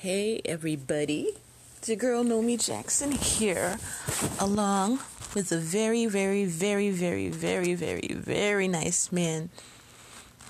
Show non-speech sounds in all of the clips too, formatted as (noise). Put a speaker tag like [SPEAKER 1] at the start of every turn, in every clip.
[SPEAKER 1] Hey everybody, it's your girl Nomy Jackson here, along with a very, very, very, very, very, very, very nice man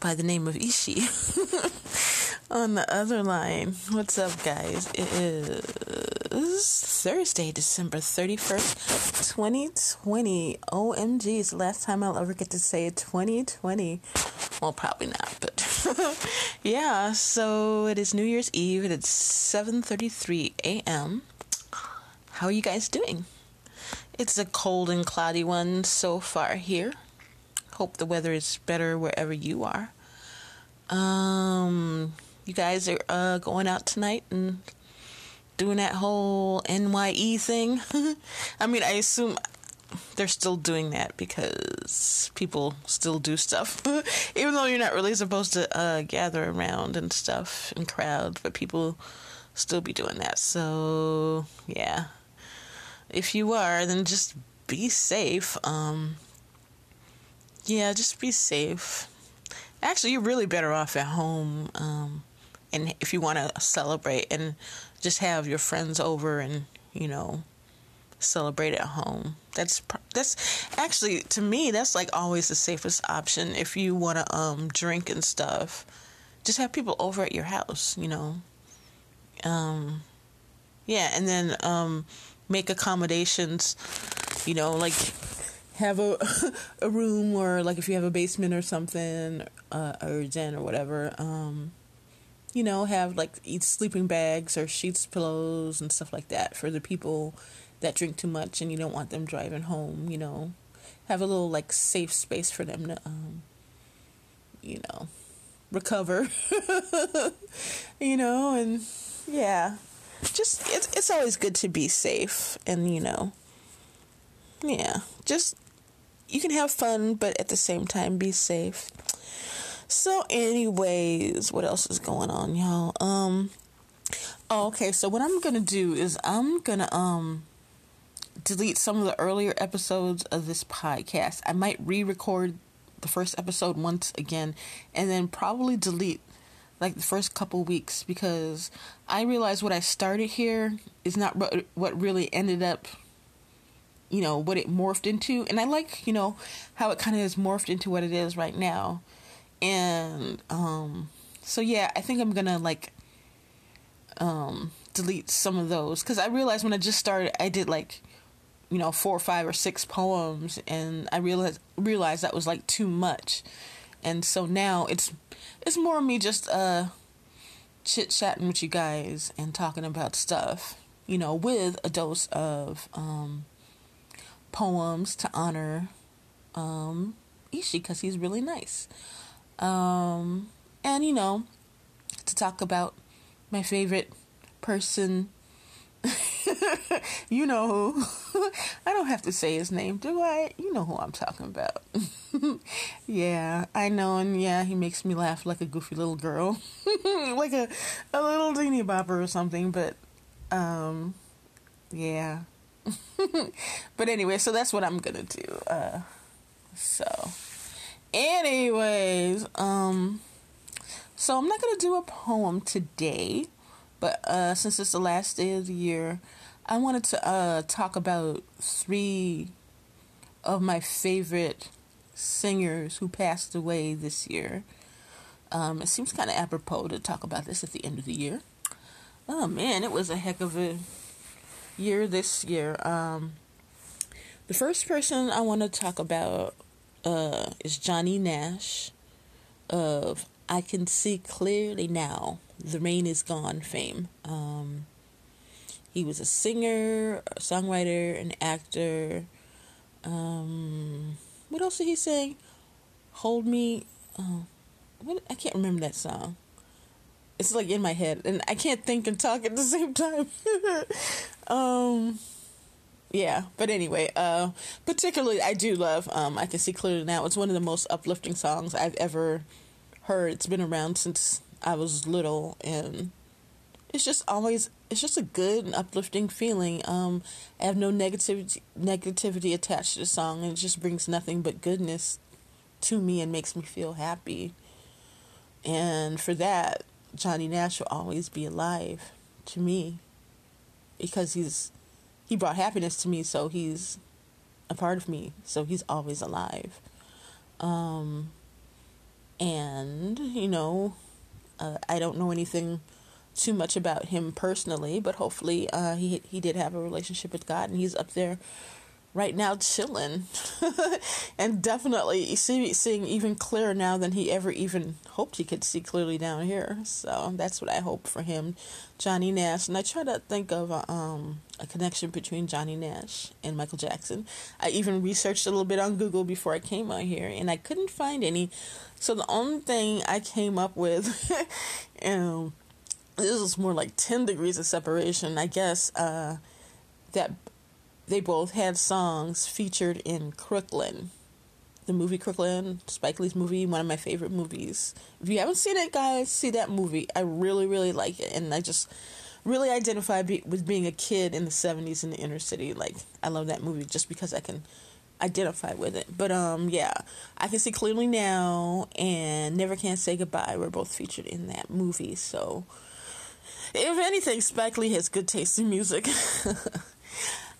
[SPEAKER 1] by the name of Ishi (laughs) on the other line. What's up, guys? It is Thursday, December 31st, 2020. OMG, it's the last time I'll ever get to say 2020. Well, probably not, but (laughs) yeah. So it is New Year's Eve. and It's 7:33 a.m. How are you guys doing? It's a cold and cloudy one so far here. Hope the weather is better wherever you are. Um, you guys are uh, going out tonight and doing that whole NYE thing. (laughs) I mean, I assume they're still doing that because people still do stuff, (laughs) even though you're not really supposed to uh, gather around and stuff and crowds, but people still be doing that. So yeah, if you are, then just be safe. Um, yeah, just be safe. Actually, you're really better off at home. Um, and if you want to celebrate and just have your friends over and you know celebrate at home. That's that's actually to me that's like always the safest option if you want to um drink and stuff. Just have people over at your house, you know. Um yeah, and then um make accommodations, you know, like have a (laughs) a room or like if you have a basement or something uh, or den or whatever um you know have like sleeping bags or sheets pillows and stuff like that for the people that drink too much and you don't want them driving home, you know. Have a little like safe space for them to um you know, recover. (laughs) you know, and yeah. Just it's it's always good to be safe and you know. Yeah, just you can have fun but at the same time be safe. So anyways, what else is going on, y'all? Um oh, okay, so what I'm going to do is I'm going to um delete some of the earlier episodes of this podcast. I might re record the first episode once again and then probably delete like the first couple weeks because I realized what I started here is not what really ended up you know what it morphed into and I like you know how it kind of is morphed into what it is right now and um so yeah I think I'm gonna like um delete some of those because I realized when I just started I did like you know four or five or six poems and i realized realized that was like too much. And so now it's it's more me just uh chit chatting with you guys and talking about stuff you know with a dose of um poems to honor um ishi because he's really nice. Um and you know to talk about my favorite person (laughs) you know who. (laughs) I don't have to say his name, do I? You know who I'm talking about. (laughs) yeah, I know, and yeah, he makes me laugh like a goofy little girl, like a a little teeny bopper or something. But, um, yeah. but anyway, so that's what I'm gonna do. Uh, so, anyways, um, so I'm not gonna do a poem today. But uh, since it's the last day of the year, I wanted to uh, talk about three of my favorite singers who passed away this year. Um, it seems kind of apropos to talk about this at the end of the year. Oh man, it was a heck of a year this year. Um, the first person I want to talk about uh, is Johnny Nash of I Can See Clearly Now the Rain is Gone fame. Um, he was a singer, a songwriter, an actor. Um, what else did he sing? Hold Me. Oh, what, I can't remember that song. It's like in my head, and I can't think and talk at the same time. (laughs) um, yeah, but anyway, uh, particularly I do love um, I Can See Clearly Now. It's one of the most uplifting songs I've ever heard. It's been around since I was little and it's just always it's just a good and uplifting feeling. Um, I have no negativity negativity attached to the song and it just brings nothing but goodness to me and makes me feel happy. And for that, Johnny Nash will always be alive. to me because he's he brought happiness to me, so he's a part of me, so he's always alive. Um, and you know, uh, I don't know anything too much about him personally, but hopefully, uh, he he did have a relationship with God, and he's up there right now chilling. (laughs) And definitely see, seeing even clearer now than he ever even hoped he could see clearly down here. So that's what i hope for him. Johnny nash and i try to think of a, um, a connection between johnny nash and michael jackson. I even researched a little bit on google before i came on here and i couldn't find any. So the only thing i came up with (laughs) um, this is more like 10 degrees of separation i guess uh, that they both had songs featured in Crooklyn, the movie Crooklyn, Spike Lee's movie, one of my favorite movies. If you haven't seen it, guys, see that movie. I really, really like it, and I just really identify be- with being a kid in the '70s in the inner city. Like, I love that movie just because I can identify with it. But um, yeah, I can see clearly now, and Never Can Say Goodbye were both featured in that movie. So, if anything, Spike Lee has good taste in music. (laughs)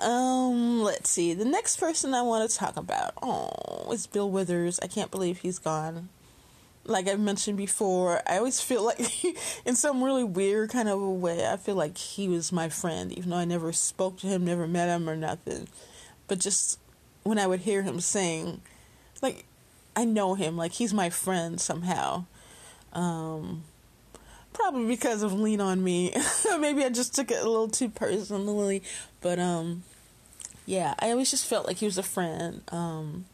[SPEAKER 1] Um, let's see. The next person I want to talk about, oh, is Bill Withers. I can't believe he's gone. Like I've mentioned before, I always feel (laughs) like, in some really weird kind of a way, I feel like he was my friend, even though I never spoke to him, never met him or nothing. But just when I would hear him sing, like, I know him, like, he's my friend somehow. Um, probably because of Lean on Me. (laughs) Maybe I just took it a little too personally, but um yeah, I always just felt like he was a friend. Um,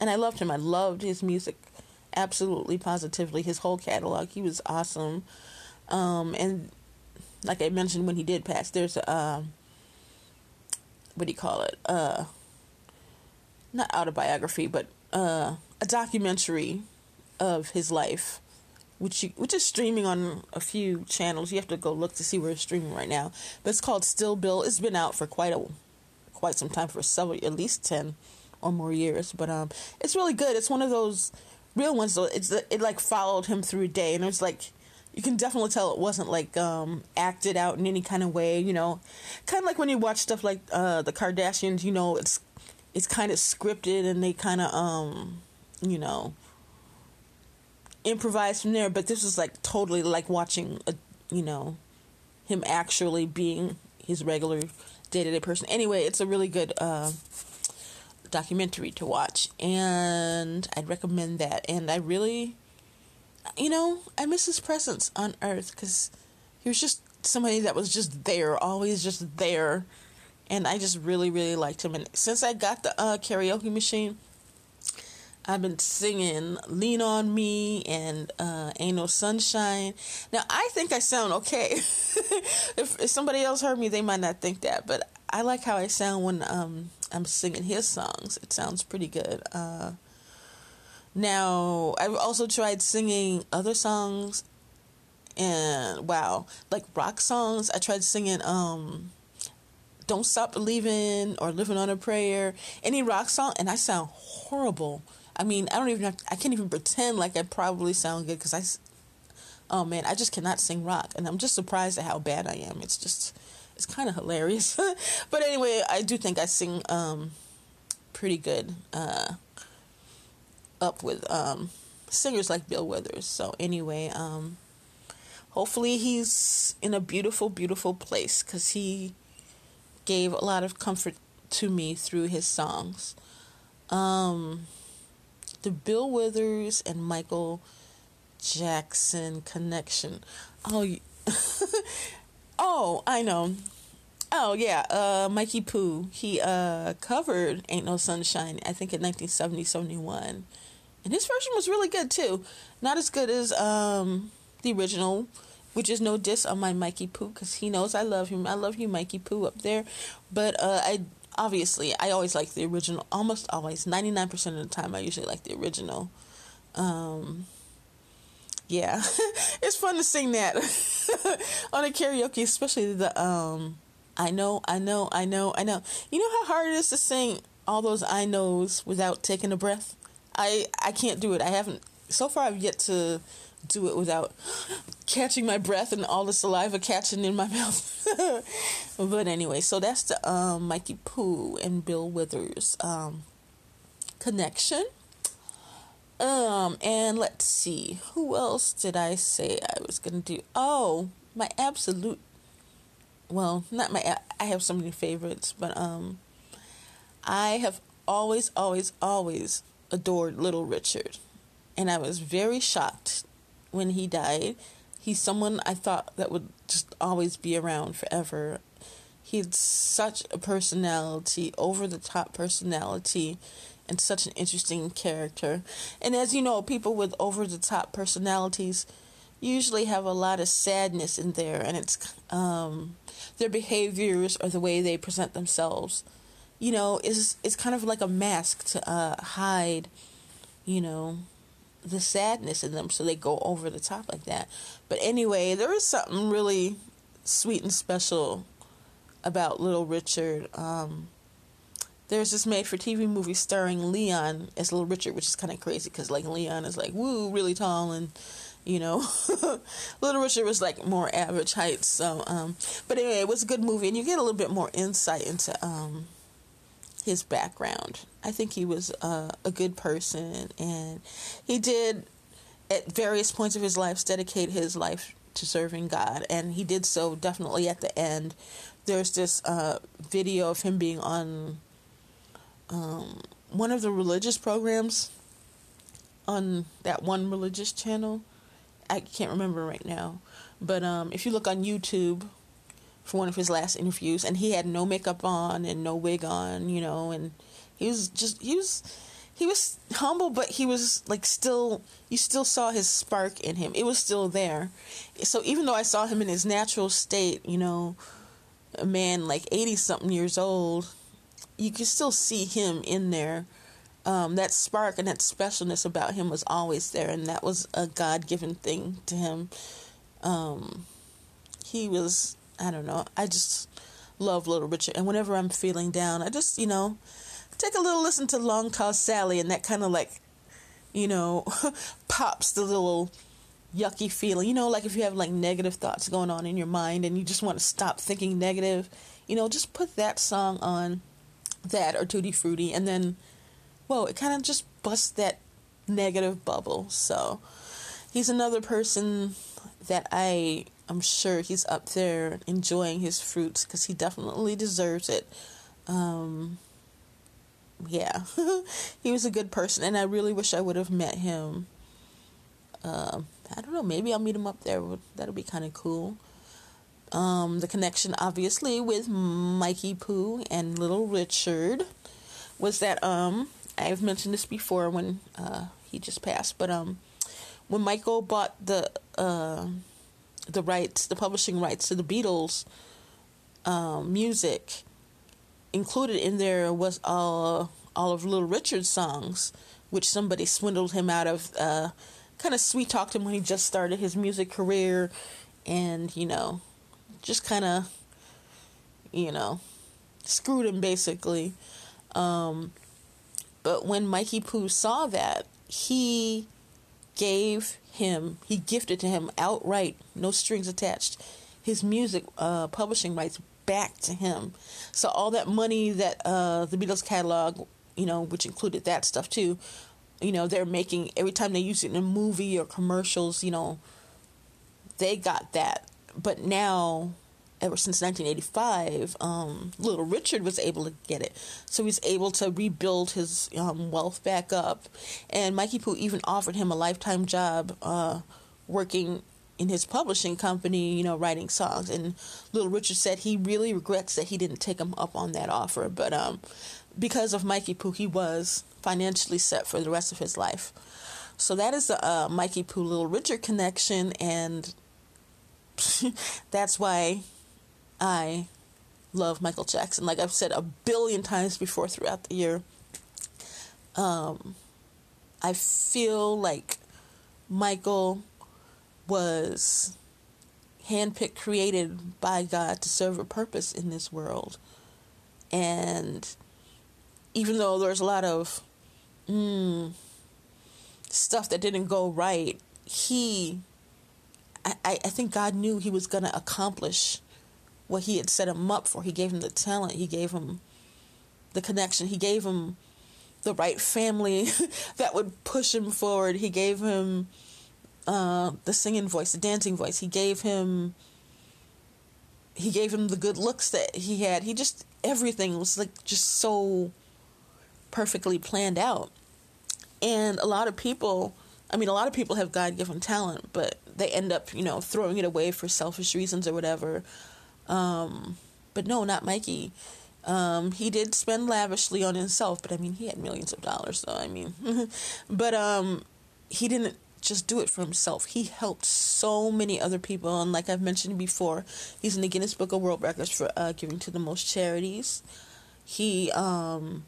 [SPEAKER 1] and I loved him. I loved his music, absolutely, positively. His whole catalog, he was awesome. Um, and like I mentioned, when he did pass, there's a uh, what do you call it? Uh, not autobiography, but uh, a documentary of his life, which you, which is streaming on a few channels. You have to go look to see where it's streaming right now. But it's called Still Bill. It's been out for quite a quite some time for several, at least ten or more years. But um, it's really good. It's one of those real ones. Though it's it like followed him through a day, and it was like you can definitely tell it wasn't like um acted out in any kind of way. You know, kind of like when you watch stuff like uh the Kardashians. You know, it's it's kind of scripted, and they kind of um you know improvise from there. But this was like totally like watching a you know him actually being his regular day to day person. Anyway, it's a really good uh, documentary to watch, and I'd recommend that. And I really, you know, I miss his presence on Earth because he was just somebody that was just there, always just there. And I just really, really liked him. And since I got the uh, karaoke machine, I've been singing Lean On Me and uh, Ain't No Sunshine. Now, I think I sound okay. (laughs) if, if, somebody else heard me, they might not think that, but I like how I sound when um, I'm singing his songs. It sounds pretty good. Uh, now, I've also tried singing other songs, and wow, like rock songs. I tried singing um, Don't Stop Believing or Living on a Prayer, any rock song, and I sound horrible I mean, I don't even have, I can't even pretend like I probably sound good because I, oh man, I just cannot sing rock. And I'm just surprised at how bad I am. It's just, it's kind of hilarious. (laughs) but anyway, I do think I sing um, pretty good uh, up with um, singers like Bill Withers. So anyway, um, hopefully he's in a beautiful, beautiful place because he gave a lot of comfort to me through his songs. Um, the Bill Withers and Michael Jackson connection. Oh, (laughs) oh, I know. Oh yeah, uh, Mikey Poo. He uh, covered "Ain't No Sunshine." I think in 1970, 71, and his version was really good too. Not as good as um, the original, which is no diss on my Mikey Poo because he knows I love him. I love you, Mikey Poo, up there. But uh, I obviously I always like the original. Almost always, ninety nine percent of the time, I usually like the original. Um, yeah, (laughs) it's fun to sing that (laughs) on a karaoke, especially the um. I know, I know, I know, I know. You know how hard it is to sing all those I knows without taking a breath. I I can't do it. I haven't so far. I've yet to do it without catching my breath and all the saliva catching in my (laughs) mouth. but anyway, so that's the um, Mikey Pooh and Bill Withers um, connection. Um, and let's see, who else did I say I was gonna do? Oh, my absolute. Well, not my. I have so many favorites, but um, I have always, always, always adored Little Richard, and I was very shocked when he died. He's someone I thought that would just always be around forever. He had such a personality, over the top personality, and such an interesting character. And as you know, people with over the top personalities usually have a lot of sadness in there, and it's um, their behaviors or the way they present themselves. You know, is is kind of like a mask to uh, hide, you know, the sadness in them so they go over the top like that. But anyway, there is something really sweet and special about Little Richard. Um, there's this made for TV movie starring Leon as Little Richard, which is kind of crazy because like Leon is like woo really tall and you know (laughs) Little Richard was like more average height. So, um, but anyway, it was a good movie, and you get a little bit more insight into um, his background. I think he was uh, a good person, and he did, at various points of his life, dedicate his life to serving God, and he did so definitely at the end. There's this uh, video of him being on um, one of the religious programs on that one religious channel. I can't remember right now, but um, if you look on YouTube for one of his last interviews, and he had no makeup on and no wig on, you know, and he was just he was he was humble, but he was like still you still saw his spark in him. It was still there. So even though I saw him in his natural state, you know, a man like eighty something years old, you could still see him in there. Um, that spark and that specialness about him was always there, and that was a God given thing to him. Um, he was I don't know. I just love Little Richard. And whenever I'm feeling down, I just, you know, take a little listen to Long Tall Sally and that kind of like, you know, (laughs) pops the little yucky feeling. You know, like if you have like negative thoughts going on in your mind and you just want to stop thinking negative, you know, just put that song on, that or Tutti Frutti, and then, whoa, it kind of just busts that negative bubble. So he's another person that I I'm sure he's up there enjoying his fruits because he definitely deserves it. Um, yeah, (laughs) he was a good person, and I really wish I would have met him. Uh, I don't know, maybe I'll meet him up there. That'll be kind of cool. Um, the connection, obviously, with Mikey Pooh and Little Richard was that um, I've mentioned this before when uh, he just passed, but um, when Michael bought the uh, the rights, the publishing rights to the Beatles um, music. Included in there was all all of Little Richard's songs, which somebody swindled him out of. Uh, kind of sweet talked him when he just started his music career, and you know, just kind of, you know, screwed him basically. Um, but when Mikey Pooh saw that, he gave him, he gifted to him outright, no strings attached, his music uh, publishing rights back to him. So all that money that uh, the Beatles catalog, you know, which included that stuff too, you know, they're making every time they use it in a movie or commercials, you know, they got that. But now ever since 1985, um, Little Richard was able to get it. So he's able to rebuild his um, wealth back up. And Mikey Pooh even offered him a lifetime job uh, working in his publishing company, you know, writing songs. And Little Richard said he really regrets that he didn't take him up on that offer. But um, because of Mikey Pooh, he was financially set for the rest of his life. So that is the uh, Mikey Pooh Little Richard connection, and (laughs) that's why I love Michael Jackson. Like I've said a billion times before throughout the year. Um, I feel like Michael was handpicked, created by God to serve a purpose in this world. And even though there's a lot of mm, stuff that didn't go right he, I, I think God knew he was going to accomplish what he had set him up for. He gave him the talent, he gave him the connection, he gave him the right family (laughs) that would push him forward. He gave him uh, the singing voice, the dancing voice. He gave him he gave him the good looks that he had. He just everything was like just so perfectly planned out. And a lot of people, I mean, a lot of people have God given talent, but they end up, you know, throwing it away for selfish reasons or whatever. Um, but no, not Mikey. Um, he did spend lavishly on himself, but I mean, he had millions of dollars, so I mean, (laughs) but um, he didn't just do it for himself. He helped so many other people, and like I've mentioned before, he's in the Guinness Book of World Records for uh, giving to the most charities. He um,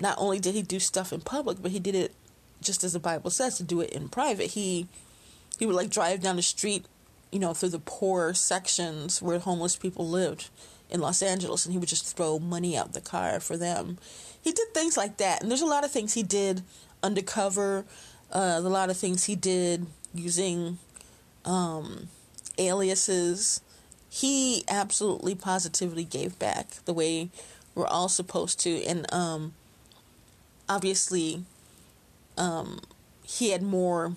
[SPEAKER 1] not only did he do stuff in public, but he did it just as the Bible says to do it in private. He he would like drive down the street, you know, through the poor sections where homeless people lived in Los Angeles, and he would just throw money out the car for them. He did things like that, and there's a lot of things he did undercover. Uh, a lot of things he did using um, aliases. He absolutely positively gave back the way we're all supposed to, and um, obviously um, he had more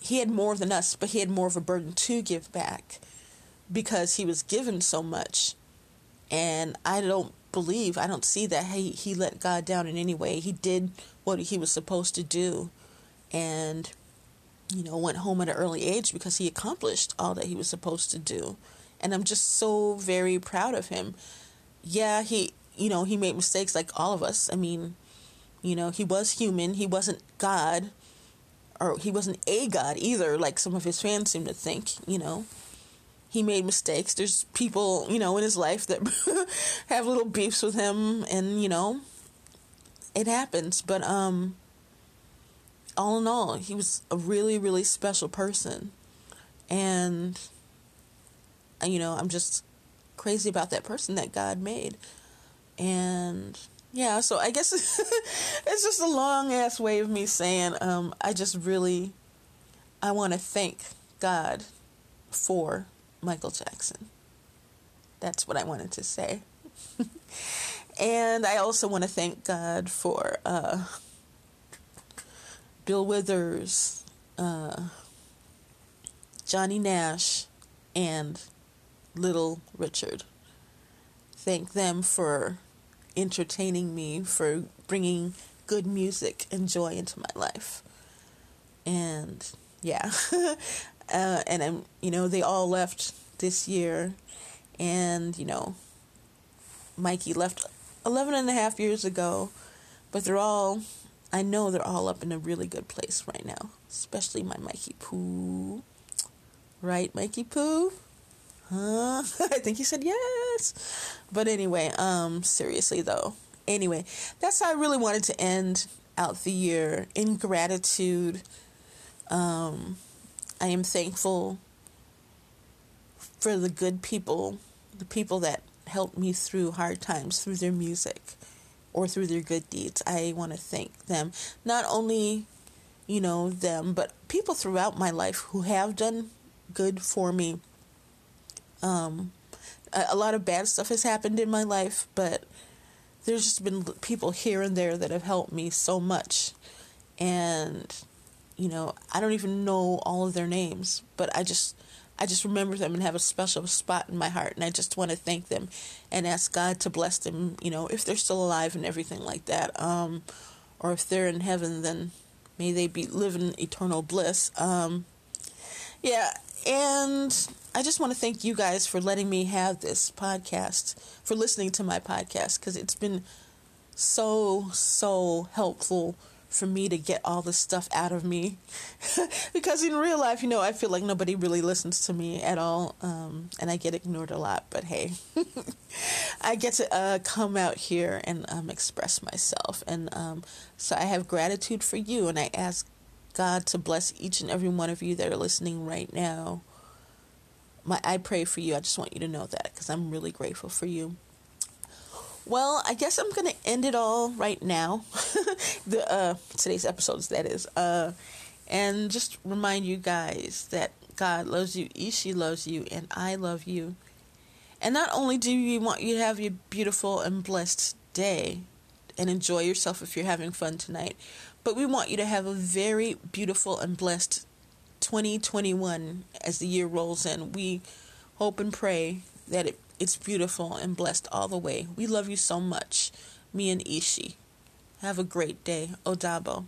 [SPEAKER 1] he had more than us but he had more of a burden to give back because he was given so much. And i don't believe i don't see that he, he let god down in any way. He did what he was supposed to do and you know went home at an early age because he accomplished all that he was supposed to do. And i'm just so very proud of him. Yeah he you know, he made mistakes like all of us. I mean, you know, he was human. He wasn't God, or he wasn't a God either, like some of his fans seem to think, you know. He made mistakes. There's people, you know, in his life that (laughs) have little beefs with him, and, you know, it happens. But, um, all in all, he was a really, really special person. And, you know, I'm just crazy about that person that God made. And yeah, so I guess (laughs) it's just a long ass way of me saying um, I just really I want to thank God for Michael Jackson. That's what I wanted to say. (laughs) and I also want to thank God for uh, Bill Withers, uh, Johnny Nash, and Little Richard. Thank them for entertaining me, for bringing good music and joy into my life. And yeah, (laughs) uh, and I'm, you know, they all left this year, and, you know, Mikey left 11 and a half years ago, but they're all, I know they're all up in a really good place right now, especially my Mikey Poo. Right, Mikey Poo? Huh? (laughs) I think he said yes. But anyway, um, seriously though. Anyway, that's how I really wanted to end out the year in gratitude. Um, I am thankful for the good people, the people that helped me through hard times through their music or through their good deeds. I want to thank them. Not only, you know, them, but people throughout my life who have done good for me um, a, a lot of bad stuff has happened in my life, but there's just been people here and there that have helped me so much. And, you know, I don't even know all of their names, but I just. I just remember them and have a special spot in my heart, and I just want to thank them and ask God to bless them, you know, if they're still alive and everything like that. Um, or if they're in heaven, then may they be living eternal bliss. Um, yeah, and I just want to thank you guys for letting me have this podcast, for listening to my podcast, because it's been so, so helpful for me to get all this stuff out of me. (laughs) because in real life, you know, I feel like nobody really listens to me at all, um, and I get ignored a lot, but hey, (laughs) I get to uh, come out here and um, express myself. And um, so I have gratitude for you, and I ask God to bless each and every one of you that are listening right now my I pray for you. I just want you to know that because I'm really grateful for you. Well, I guess I'm gonna end it all right now. (laughs) the uh, today's episodes that is. Uh, And just remind you guys that God loves you, Ishi loves you, and I love you. And not only do we want you to have a beautiful and blessed day and enjoy yourself if you're having fun tonight, but we want you to have a very beautiful and blessed 2021 as the year rolls in. We hope and pray that it, it's beautiful and blessed all the way. We love you so much, me and Ishi. Have a great day. Odabo.